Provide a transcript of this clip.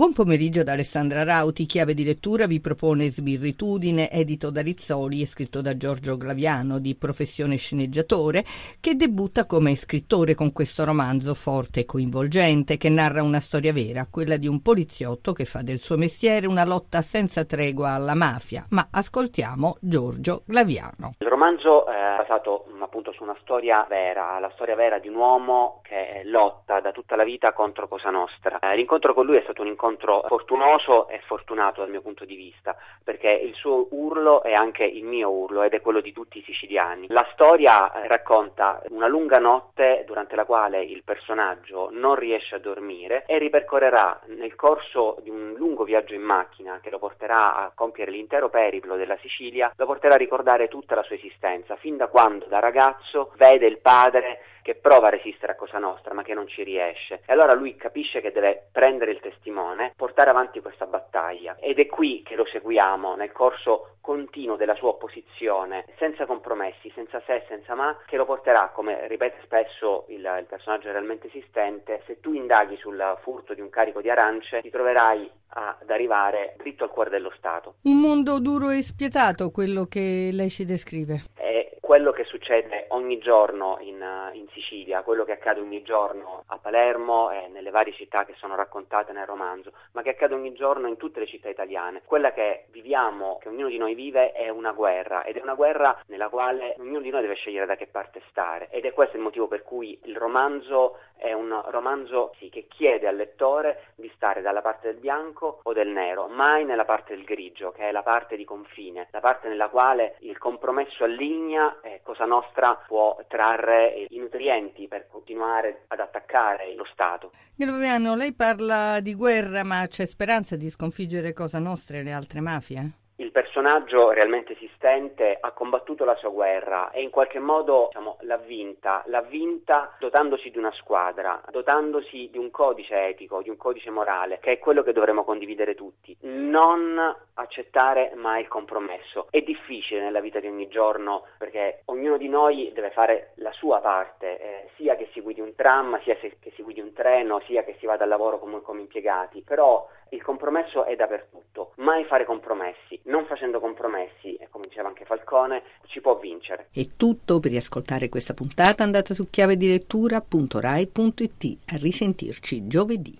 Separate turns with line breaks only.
Buon pomeriggio da Alessandra Rauti, chiave di lettura vi propone Sbirritudine, edito da Rizzoli e scritto da Giorgio Glaviano, di professione sceneggiatore, che debutta come scrittore con questo romanzo forte e coinvolgente che narra una storia vera, quella di un poliziotto che fa del suo mestiere una lotta senza tregua alla mafia. Ma ascoltiamo Giorgio Glaviano.
Il romanzo è basato appunto su una storia vera, la storia vera di un uomo che lotta da tutta la vita contro Cosa Nostra. Eh, l'incontro con lui è stato un incontro fortunoso e fortunato dal mio punto di vista, perché il suo urlo è anche il mio urlo ed è quello di tutti i siciliani. La storia eh, racconta una lunga notte durante la quale il personaggio non riesce a dormire e ripercorrerà nel corso di un lungo viaggio in macchina che lo porterà a compiere l'intero periplo della Sicilia, lo porterà a ricordare tutta la sua esistenza, fin da quando da ragazzo vede il padre che prova a resistere a Cosa Nostra ma che non ci riesce e allora lui capisce che deve prendere il testimone, portare avanti questa battaglia ed è qui che lo seguiamo nel corso continuo della sua opposizione, senza compromessi, senza se, senza ma, che lo porterà, come ripete spesso il, il personaggio realmente esistente, se tu indaghi sul furto di un carico di arance ti troverai ad arrivare dritto al cuore dello Stato.
Un mondo duro e spietato quello che lei ci descrive.
È quello che succede ogni giorno in, in Sicilia, quello che accade ogni giorno a Palermo e nelle varie città che sono raccontate nel romanzo, ma che accade ogni giorno in tutte le città italiane. Quella che viviamo, che ognuno di noi vive, è una guerra ed è una guerra nella quale ognuno di noi deve scegliere da che parte stare ed è questo il motivo per cui il romanzo è un romanzo sì, che chiede al lettore di stare dalla parte del bianco o del nero, mai nella parte del grigio, che è la parte di confine, la parte nella quale il compromesso allinea e Cosa Nostra può trarre i nutrienti per continuare ad attaccare lo Stato.
Graviano, lei parla di guerra, ma c'è speranza di sconfiggere Cosa Nostra e le altre mafie?
Il personaggio realmente esistente ha combattuto la sua guerra e in qualche modo diciamo, l'ha vinta, l'ha vinta dotandosi di una squadra, dotandosi di un codice etico, di un codice morale, che è quello che dovremmo condividere tutti. Non accettare mai il compromesso. È difficile nella vita di ogni giorno perché ognuno di noi deve fare la sua parte, eh, sia che si guidi un tram, sia che si guidi un treno, sia che si vada al lavoro come, come impiegati, però il compromesso è dappertutto, mai fare compromessi, non facendo compromessi, e come diceva anche Falcone, ci può vincere.
È tutto per riascoltare questa puntata andate su chiavedilettura.rai.it, a risentirci giovedì.